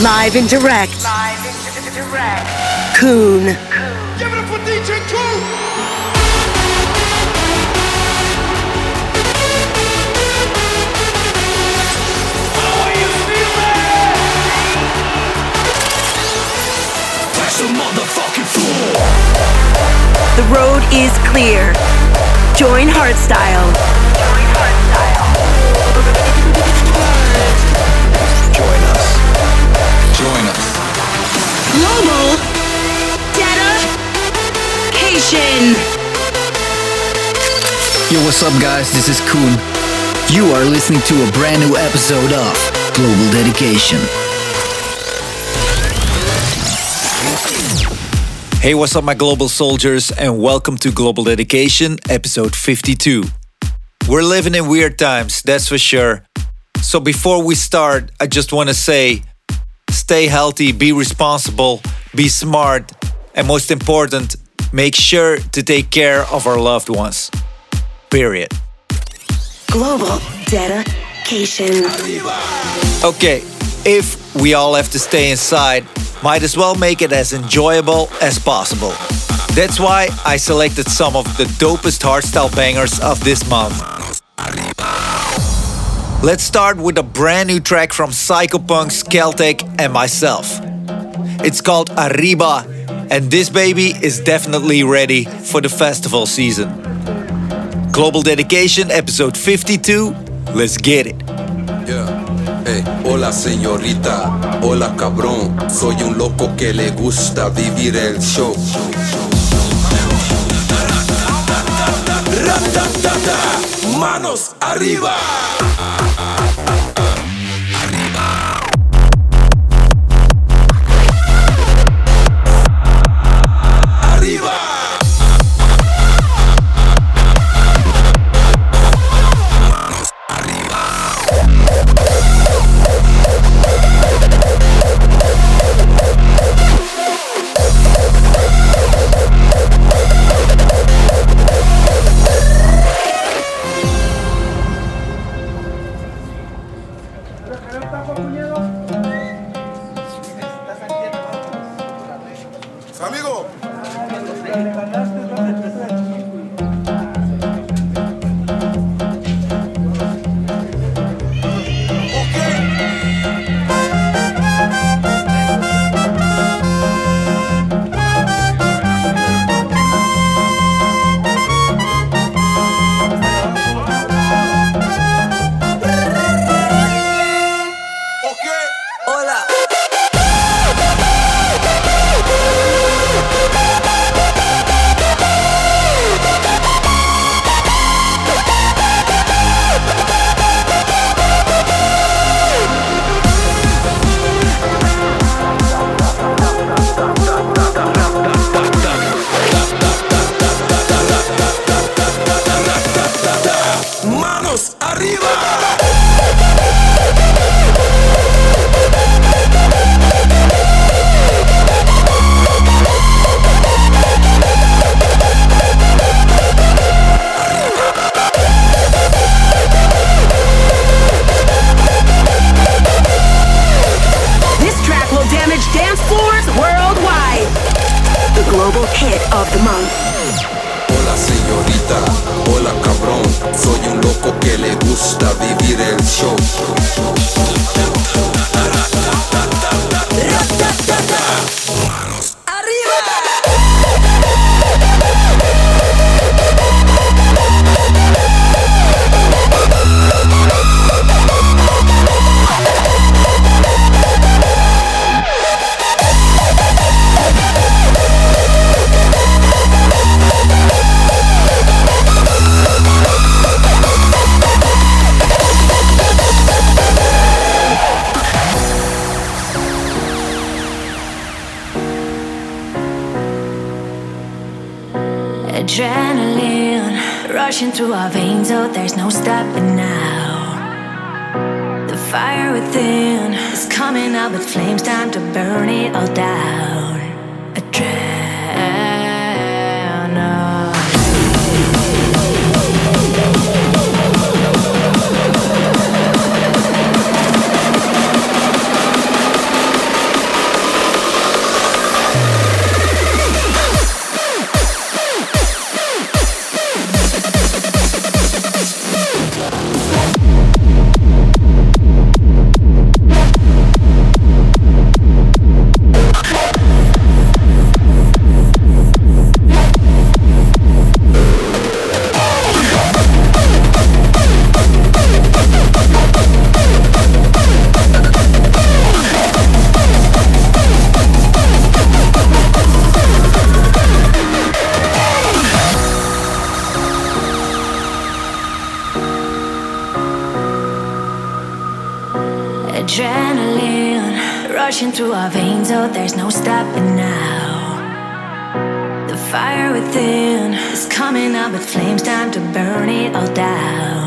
Live and direct. Live and direct. Coone. Give it up for DJ Coone. The road is clear. Join Hardstyle. Yo, what's up, guys? This is Coone. You are listening to a brand new episode of Global Dedication. Hey, what's up, my global soldiers, and welcome to Global Dedication, episode 52. We're living in weird times, that's for sure. So, before we start, I just want to say stay healthy, be responsible, be smart, and most important, make sure to take care of our loved ones. Period. Global dedication. Okay, if we all have to stay inside, might as well make it as enjoyable as possible. That's why I selected some of the dopest hardstyle bangers of this month. Let's start with a brand new track from Psychopunks, KELTEK, and myself. It's called Arriba, and this baby is definitely ready for the festival season. Global Dedication, episode 52. Let's get it. Yeah. Hey, hola señorita, hola cabrón, soy un loco que le gusta vivir el show. Manos. Arriba. Hola señorita, hola cabrón, soy un loco que le gusta vivir el show. Out with flames, time to burn it all down. Adrenaline rushing through our veins, oh, there's no stopping now. The fire within is coming up with flames, time to burn it all down.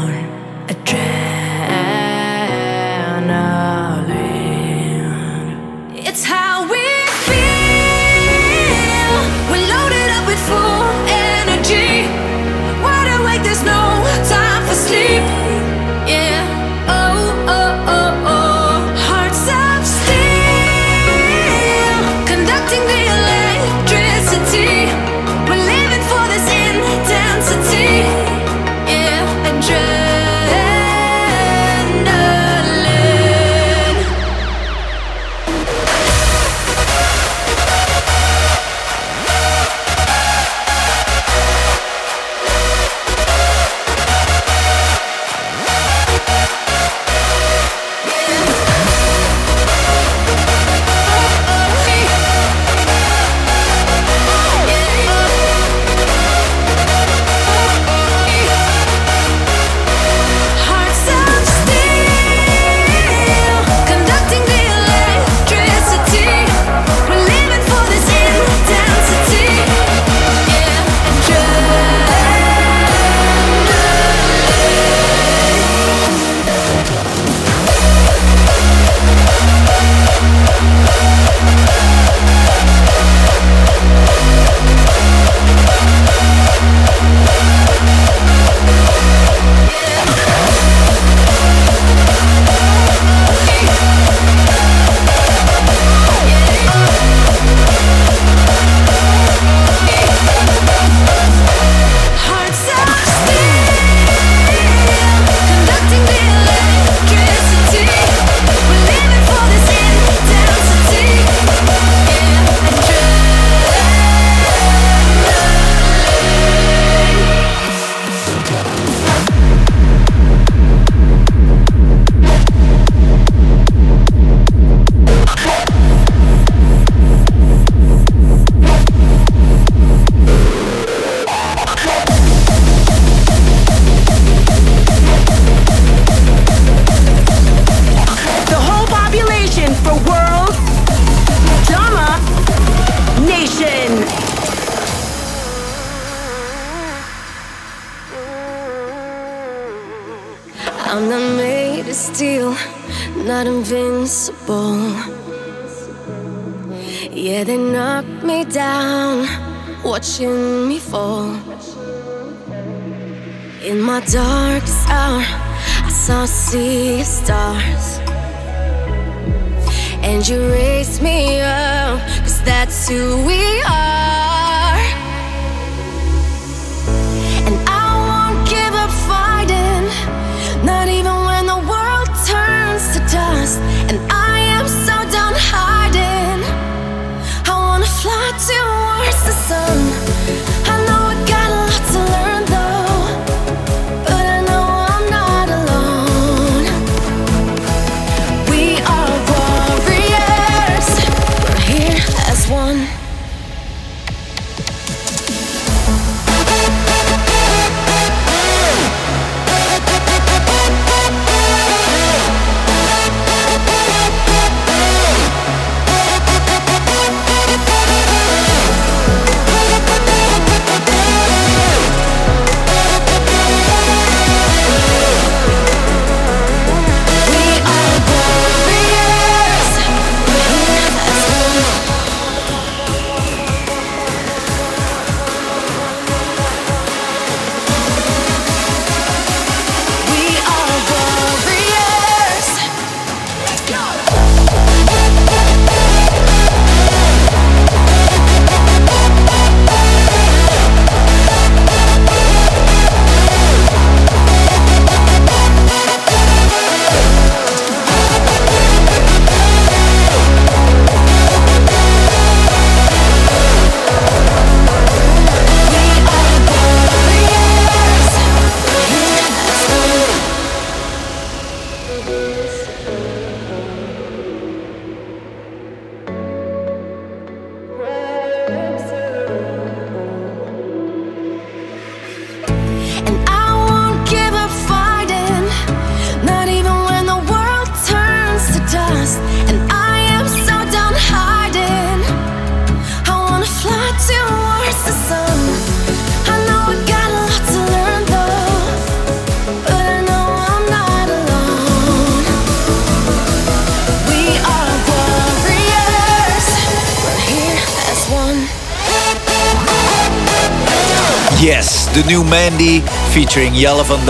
Featuring Jelle van.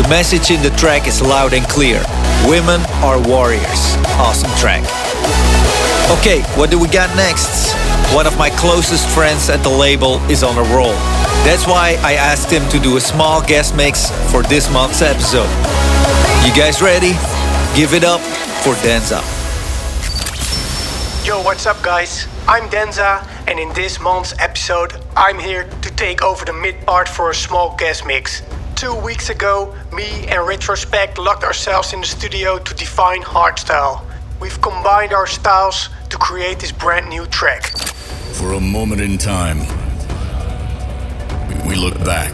The message in the track is loud and clear. Women are warriors. Awesome track. Okay, what do we got next? One of my closest friends at the label is on a roll. That's why I asked him to do a small guest mix for this month's episode. You guys ready? Give it up for Denza. Yo, what's up, guys? I'm Denza, and in this month's episode, I'm here to take over the mid part for a small guest mix. Two weeks ago, me and Retrospect locked ourselves in the studio to define hardstyle. We've combined our styles to create this brand new track. For a moment in time, we look back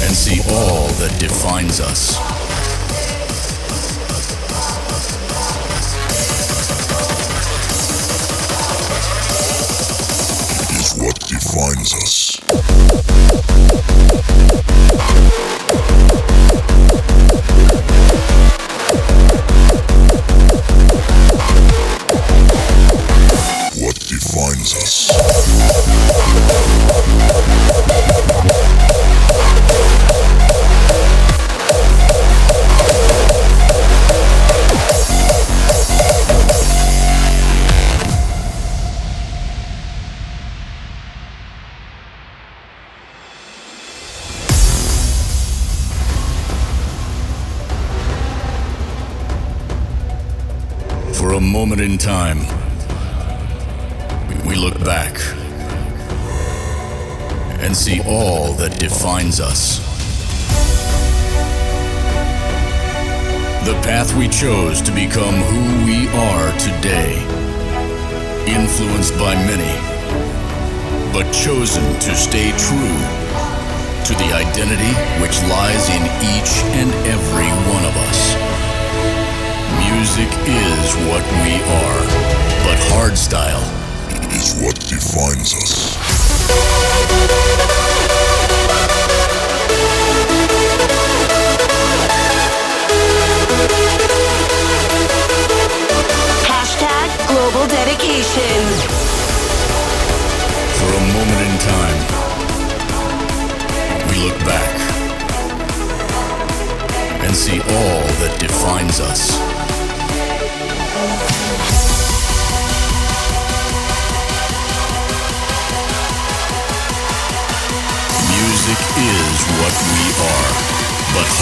and see all that defines us. Defines us. What defines us. Moment in time, we look back and see all that defines us. The path we chose to become who we are today, influenced by many, but chosen to stay true to the identity which lies in each and every one of us. Music is what we are, but hardstyle is what defines us. Hashtag global dedication. For a moment in time, we look back and see all that defines us.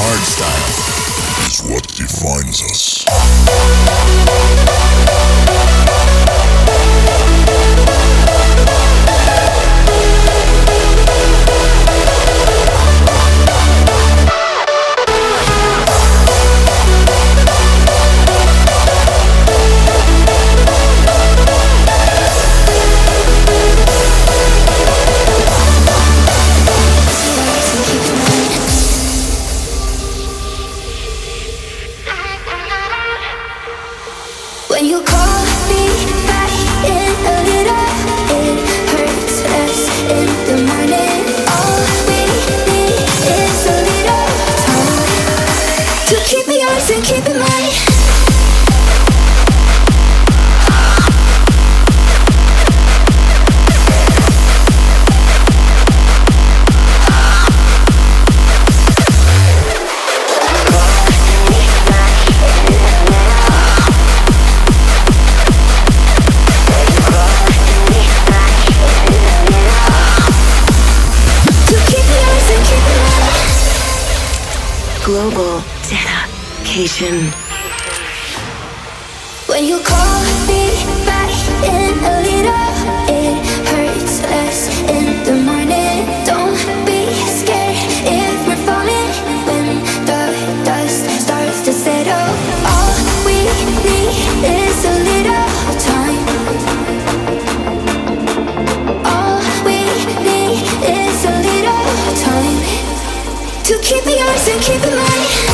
Hardstyle is what defines us. Global dedication. When you call me back in a little, it hurts less in the morning. Keep it yours and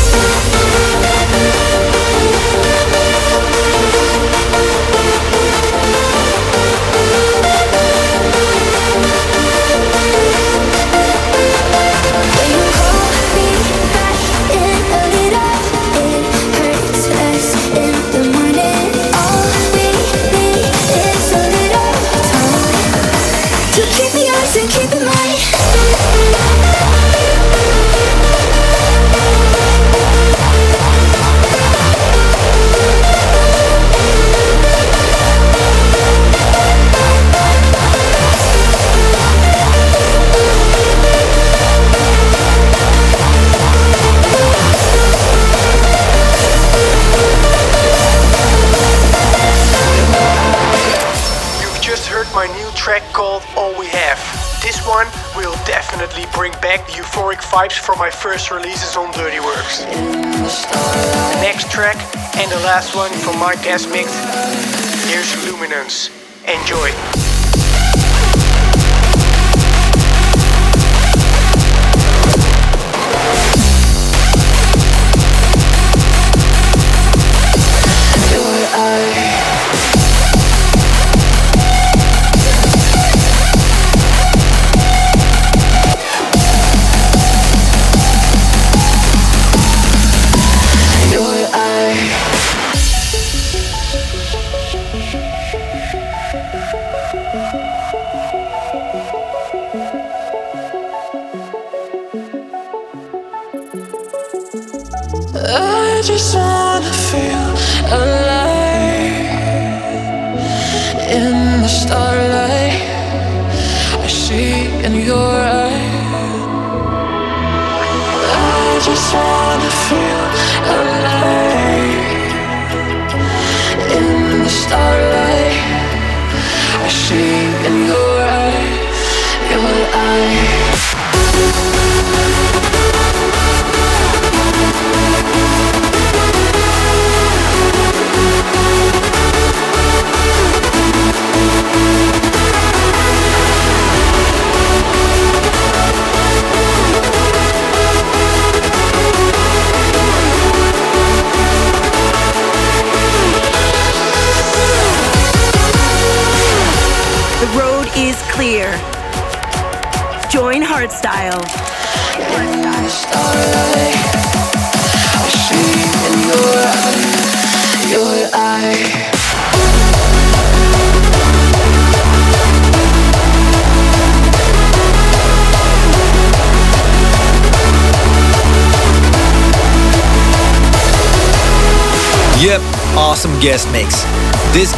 track called All We Have. This one will definitely bring back the euphoric vibes from my first releases on Dirty Workz. The next track and the last one from my guest mix, here's Luminance. Enjoy.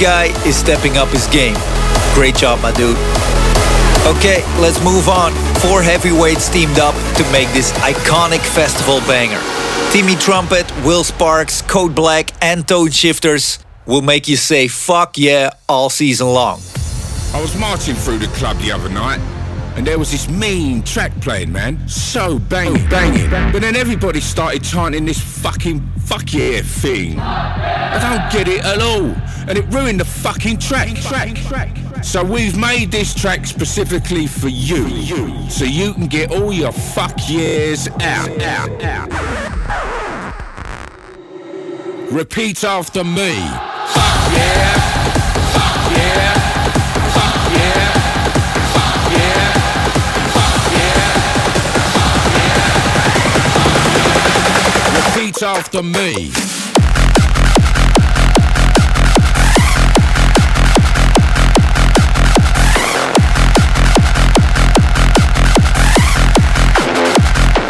Guy is stepping up his game. Great job, my dude. Okay, let's move on. Four heavyweights teamed up to make this iconic festival banger. Timmy Trumpet, Will Sparks, Code Black, and Toneshifterz will make you say fuck yeah all season long. I was marching through the club the other night and there was this mean track playing, man. So banging, banging. But then everybody started chanting this fucking fuck yeah thing. I don't get it at all. And it ruined the fucking track, track, track. So we've made this track specifically for you, you, so you can get all your fuck years out, out, out. Repeat after me. Fuck yeah, Repeat after me.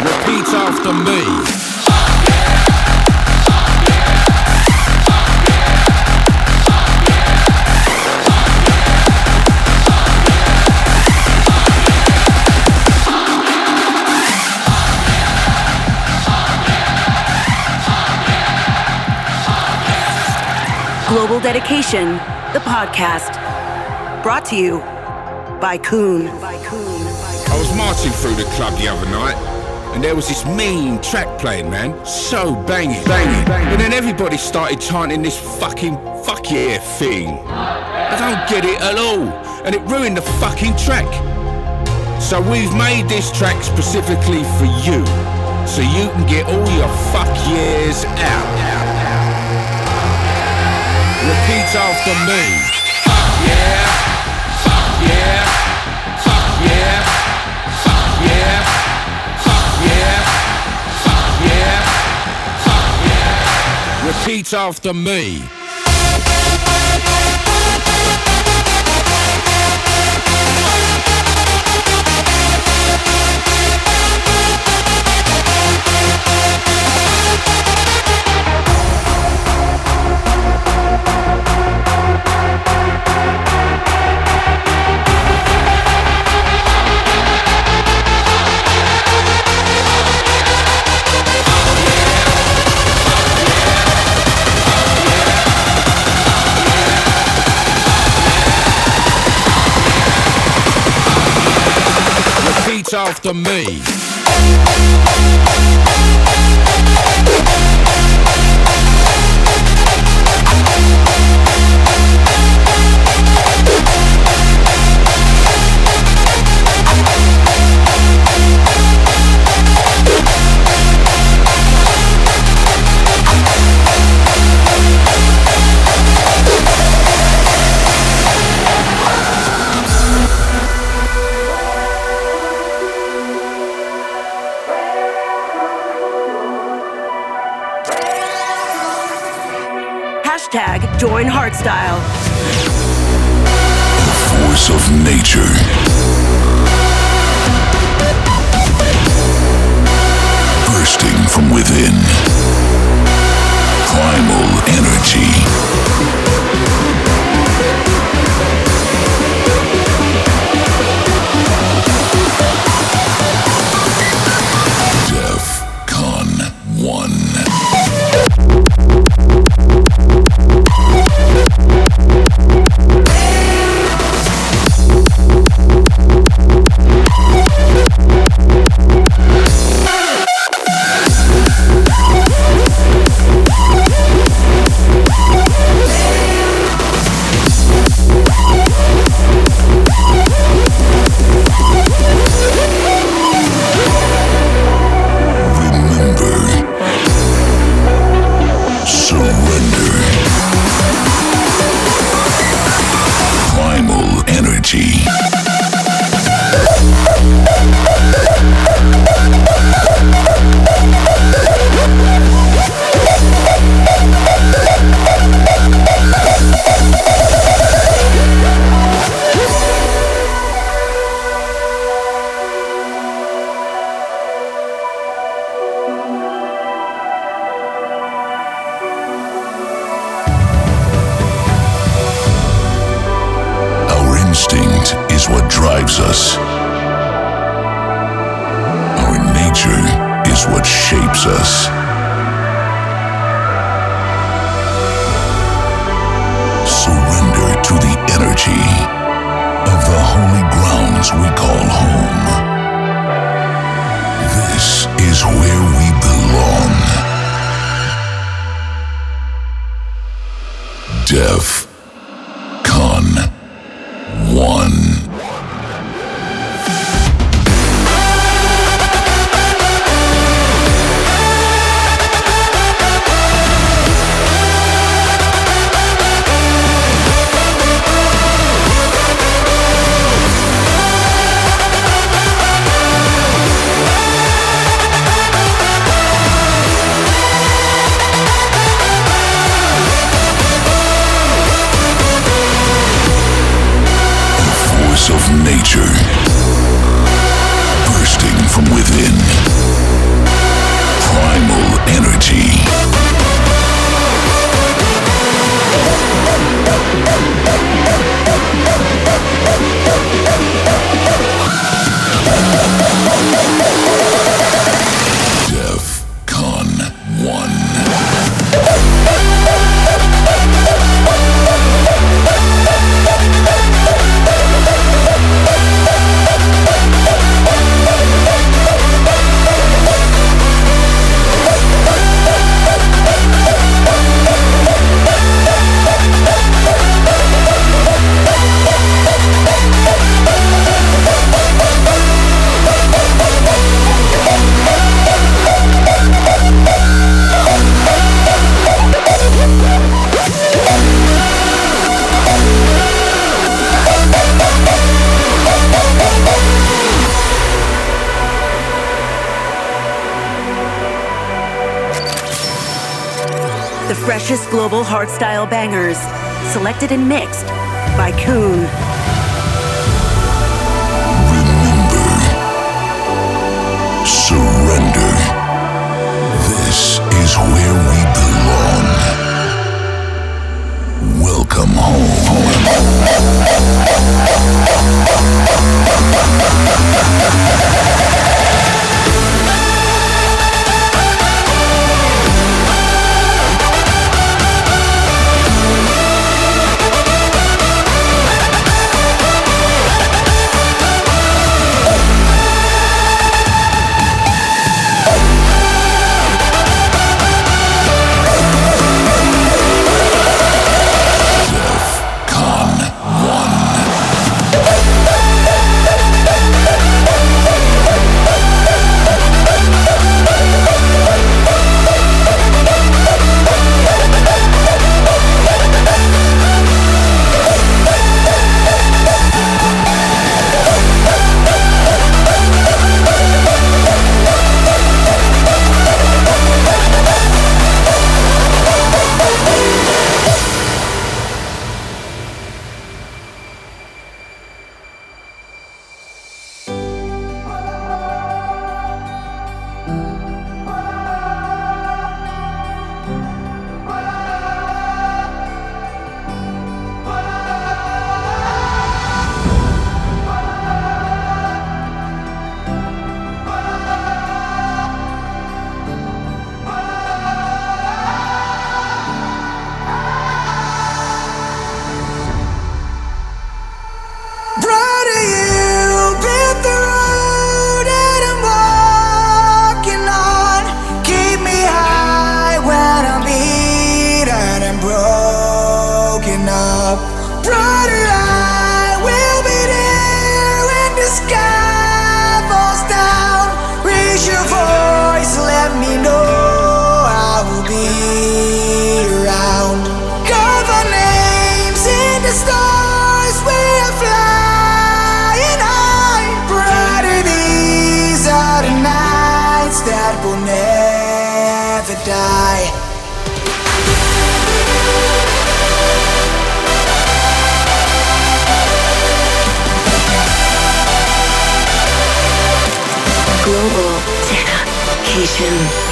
Repeat after me. Dedication, the podcast. Brought to you by Coone. I was marching through the club the other night, and there was this mean track playing, man. So banging, banging. But then everybody started chanting this fucking fuck yeah thing. I don't get it at all, and it ruined the fucking track. So we've made this track specifically for you, so you can get all your fuck years out. Repeat after me. Fuck yeah. Fuck yeah. Fuck yeah. Fuck yeah. Fuck yeah. Fuck yeah. Fuck yeah. Repeat after me. After me. Of selected and mixed die. Global Dedication.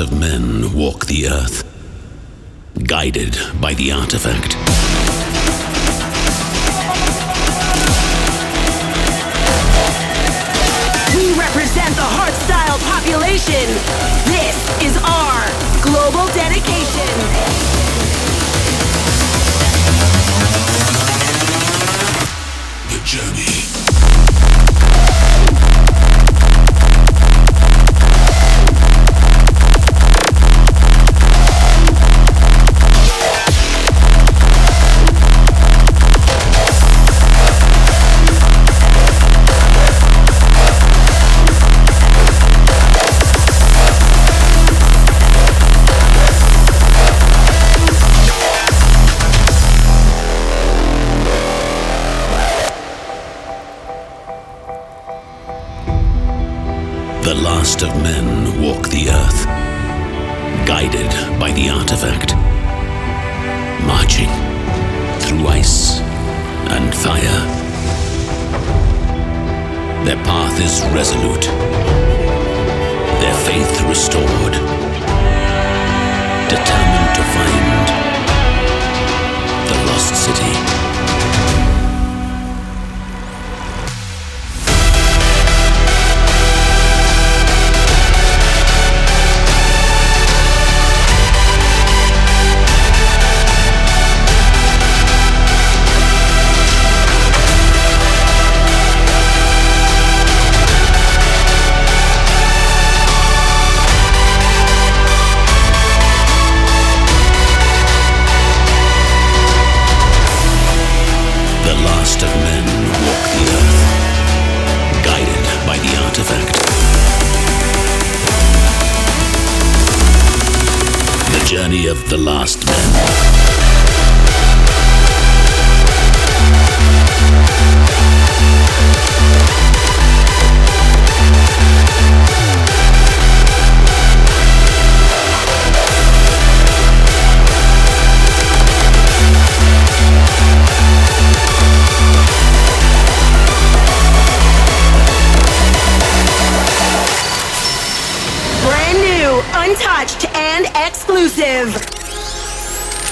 Of men walk the earth, guided by the artifact. We represent the hardstyle population. This is our global dedication. Resolute, their faith restored, determined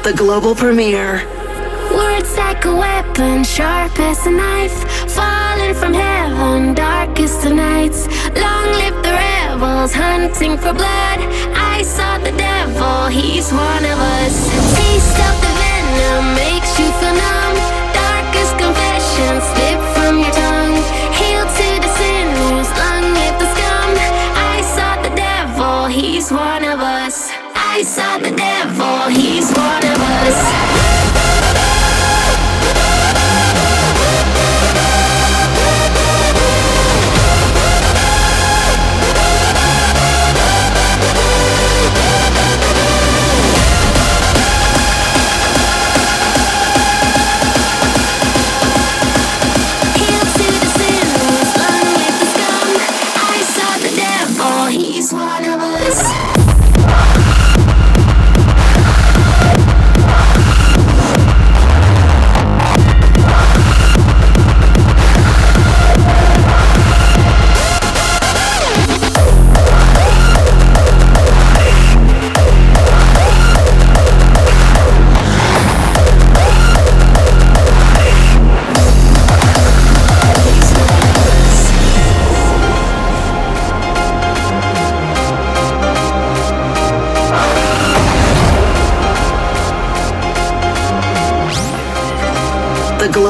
The global premiere. Words like a weapon, sharp as a knife, falling from heaven, darkest of nights. Long live the rebels, hunting for blood. I saw the devil, he's one of us. Taste of the venom makes you feel numb. Darkest confessions slip from your tongue. Hail to the sinners, long live the scum. I saw the devil, he's one of us. I saw the devil, he's one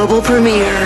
global premiere.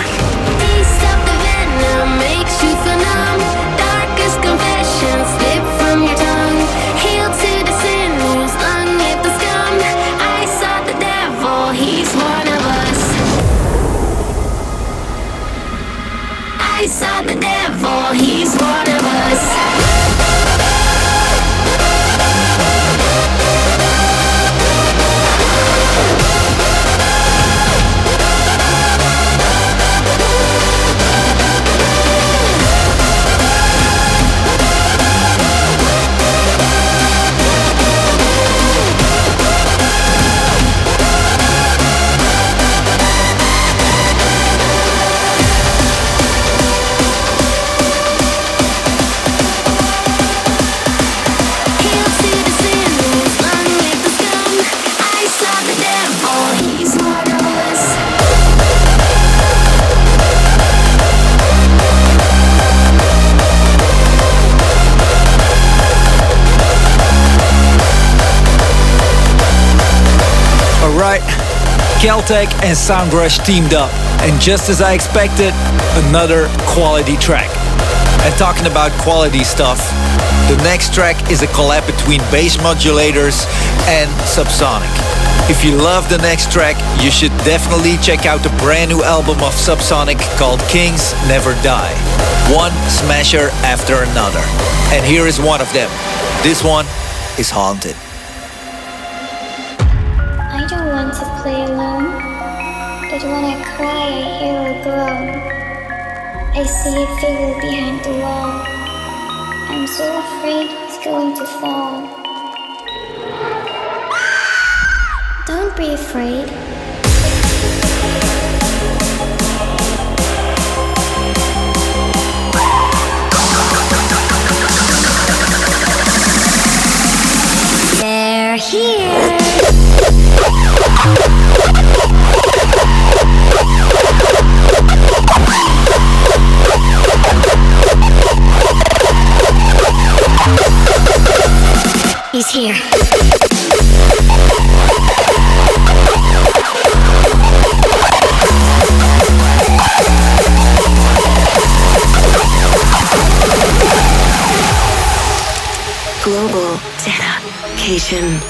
KELTEK and Soundrush teamed up, and just as I expected, another quality track. And talking about quality stuff, the next track is a collab between bass modulators and Sub Sonik. If you love the next track, you should definitely check out the brand new album of Sub Sonik called Kings Never Die. One smasher after another. And here is one of them. This one is Haunted. When I cry, I hear a groan. I see a figure behind the wall. I'm so afraid he's going to fall. Don't be afraid. They're here. He's here. Global dedication.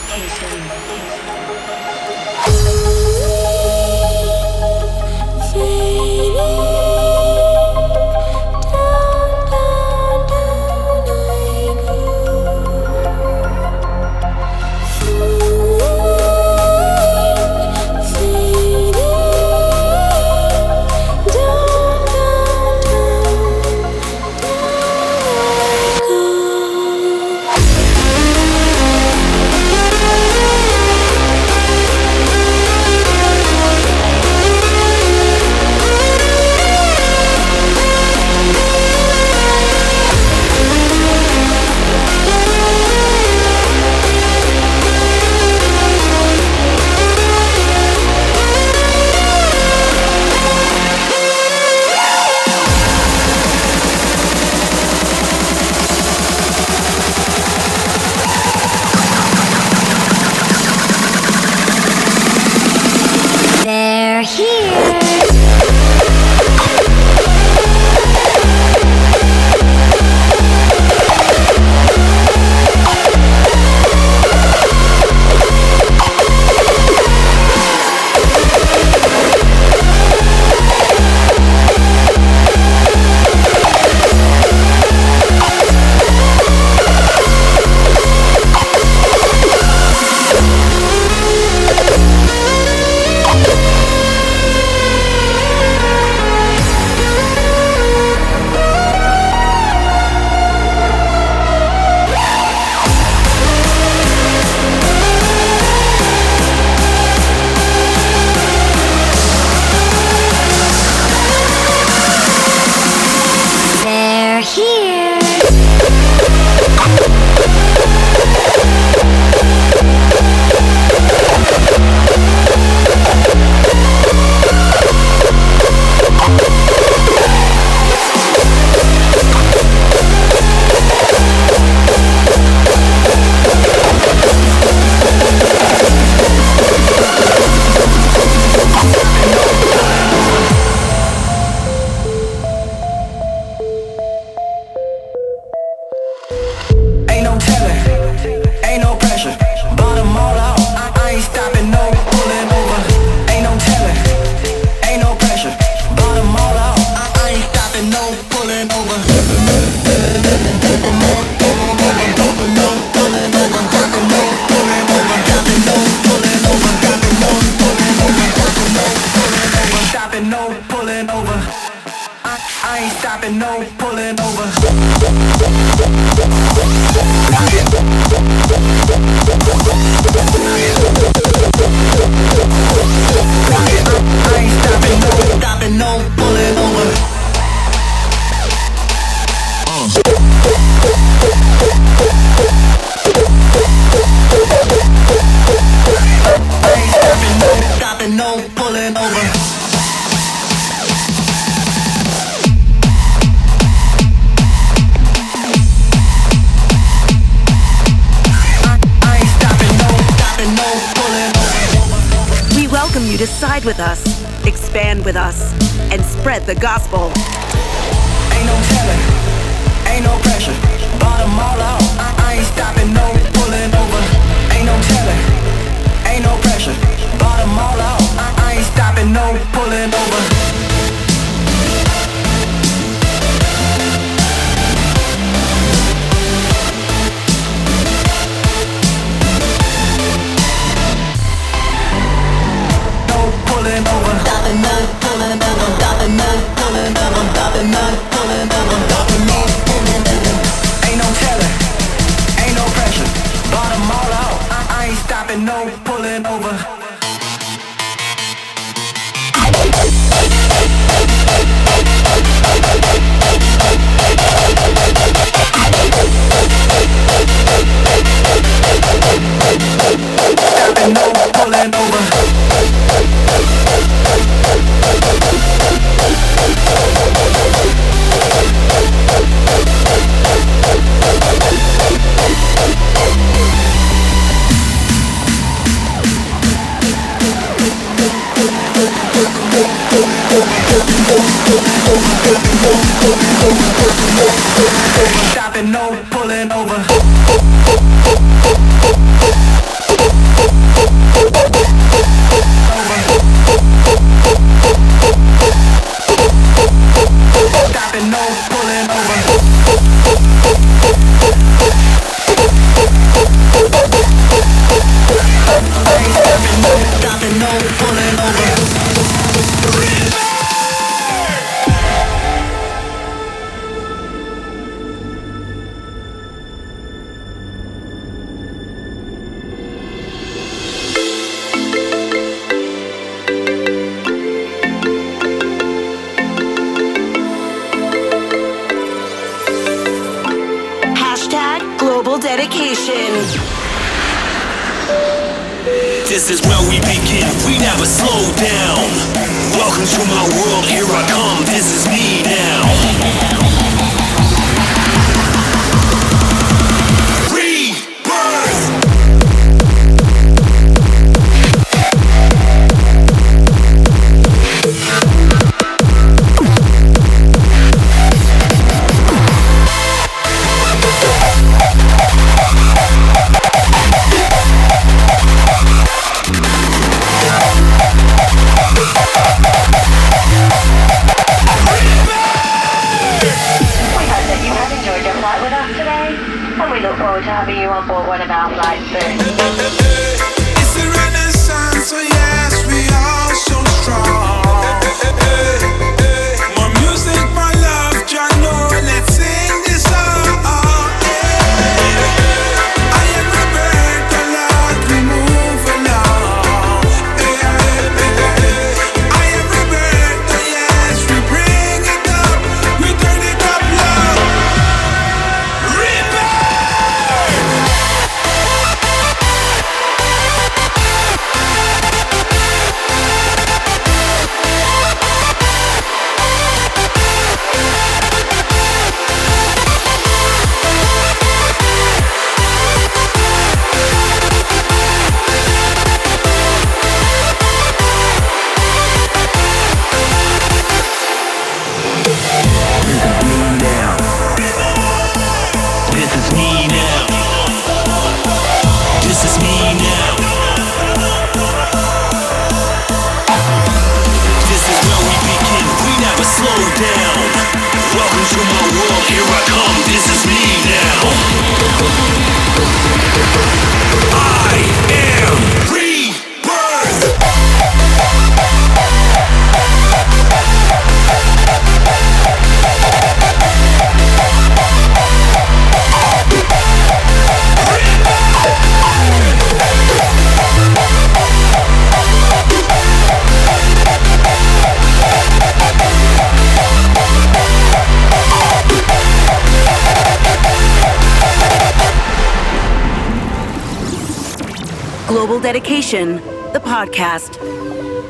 Global Dedication, the podcast.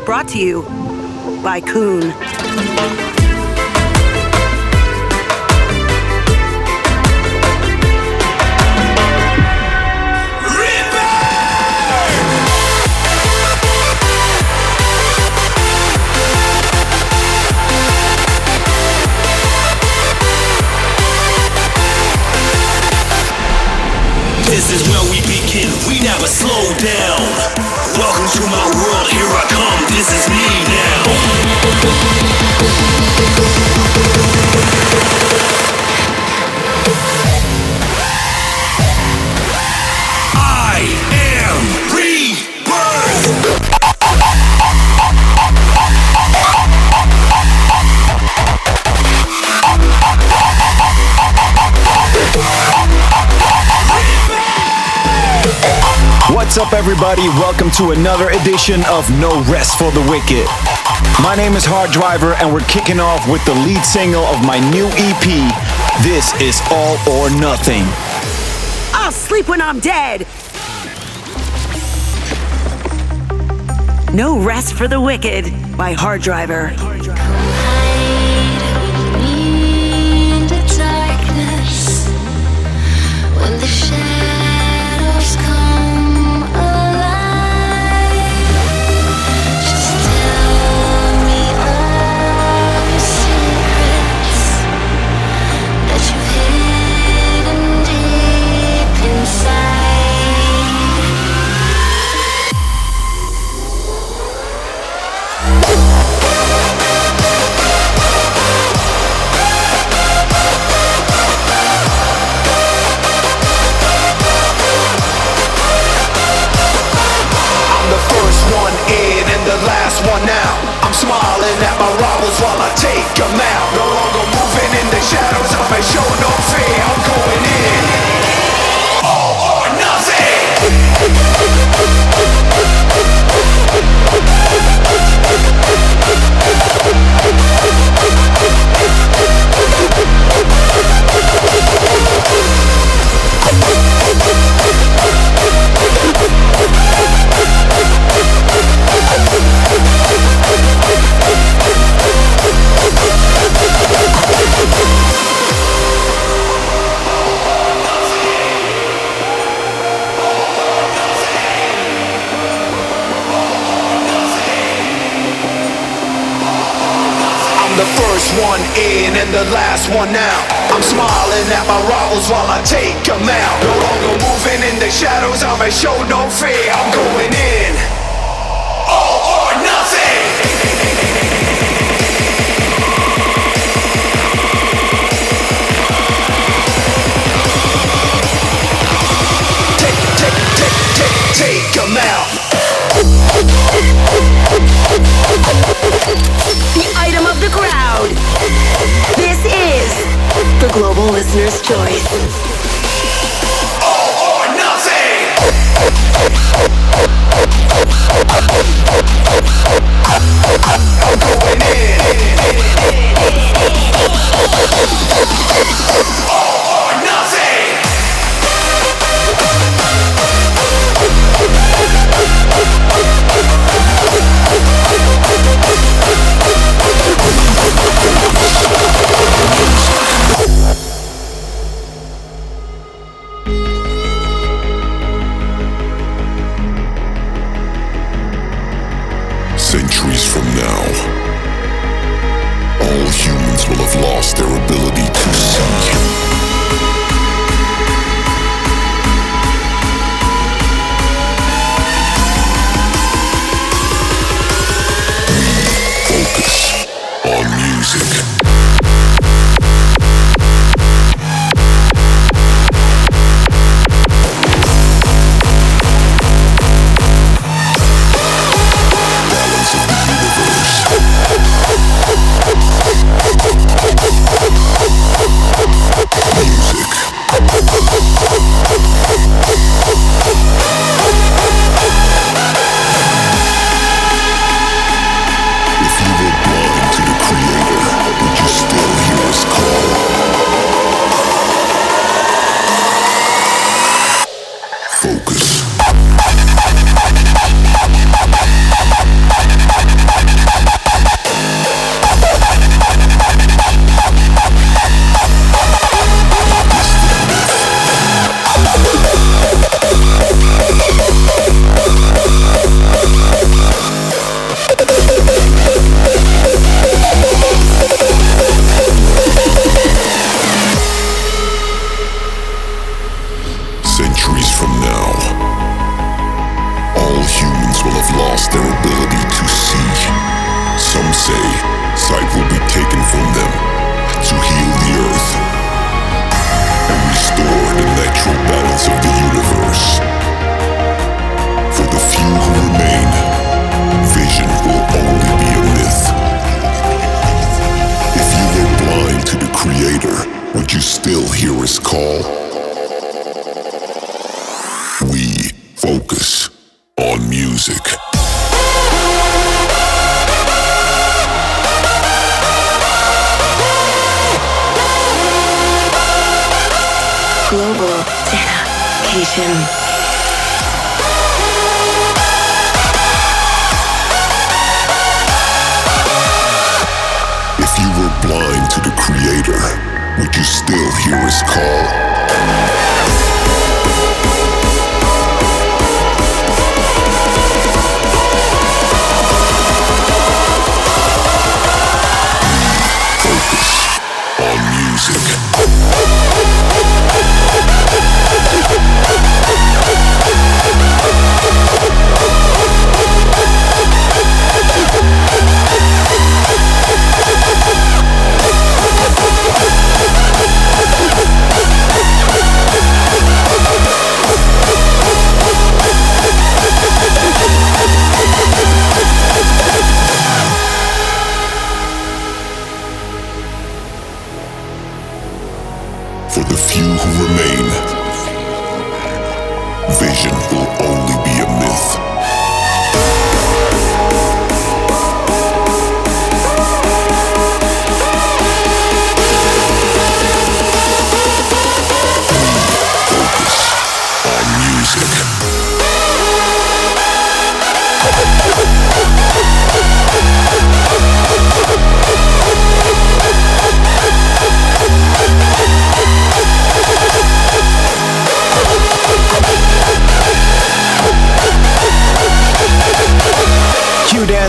Brought to you by Coone. This is begin, never slow down. Welcome to my world, here I come, this is me now. What's up, everybody? Welcome to another edition of No Rest for the Wicked. My name is Hard Driver, and we're kicking off with the lead single of my new EP. This is All or Nothing. I'll sleep when I'm dead. No Rest for the Wicked by Hard Driver. Take out. The last one out. I'm smiling at my rivals while I take them out. No longer moving in the shadows, I may show no fear. I'm going Listener's Choice. All or nothing. I'm going in. His call? We focus on music. Global dedication.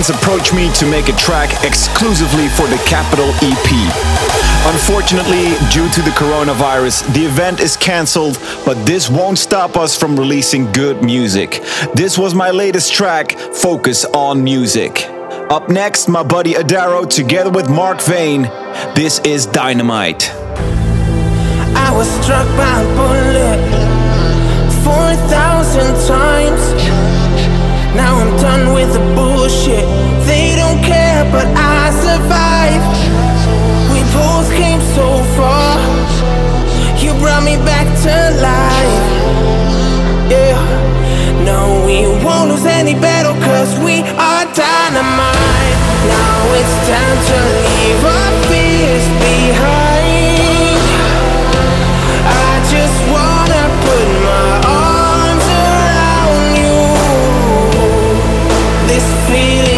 Dance approached me to make a track exclusively for the Qapital EP. Unfortunately, due to the coronavirus, the event is cancelled, but this won't stop us from releasing good music. This was my latest track, Focus on Music. Up next, my buddy Adaro together with Mark Vane. This is Dynamite. I was struck by a bullet 4,000 times. Now I'm done with the bullshit. They don't care, but I survived. We both came so far. You brought me back to life. Yeah. No, we won't lose any battle, cause we are dynamite. Now it's time to leave our fears behind. I just wanna This feeling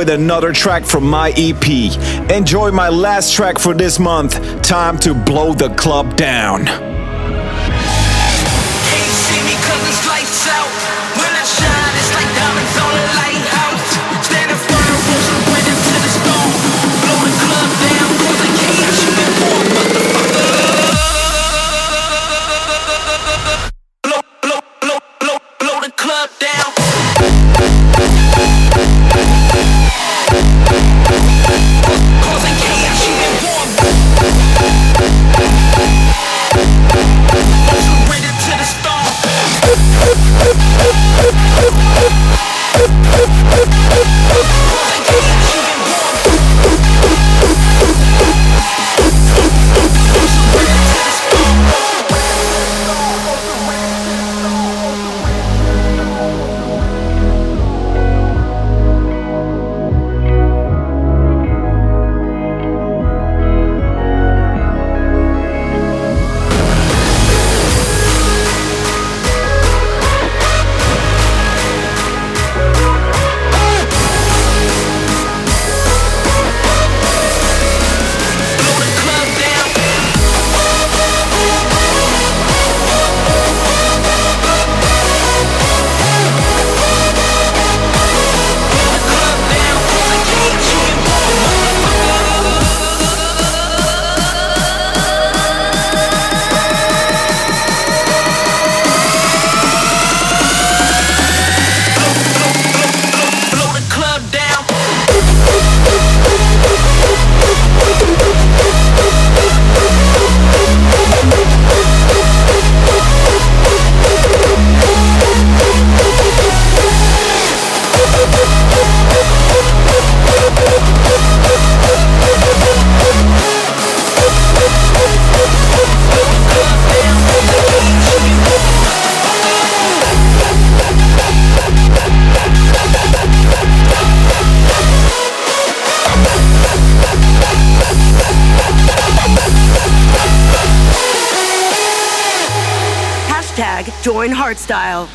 with another track from my EP. Enjoy my last track for this month. Time to blow the club down. Join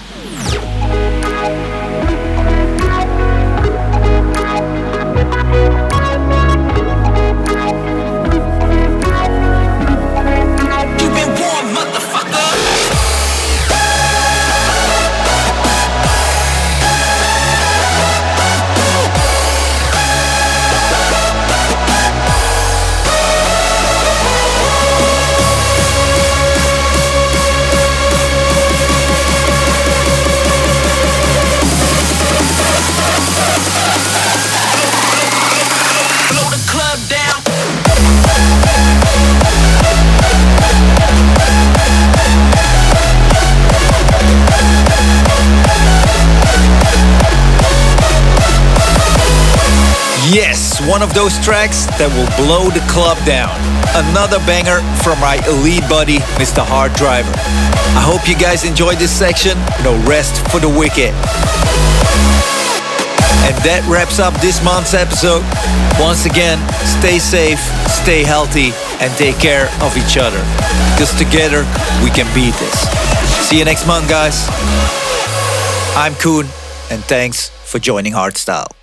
those tracks that will blow the club down. Another banger from my elite buddy, Mr. Hard Driver. I hope you guys enjoyed this section. No rest for the wicked. And that wraps up this month's episode. Once again, stay safe, stay healthy, and take care of each other. Because together, we can beat this. See you next month, guys. I'm Koen, and thanks for joining Hardstyle.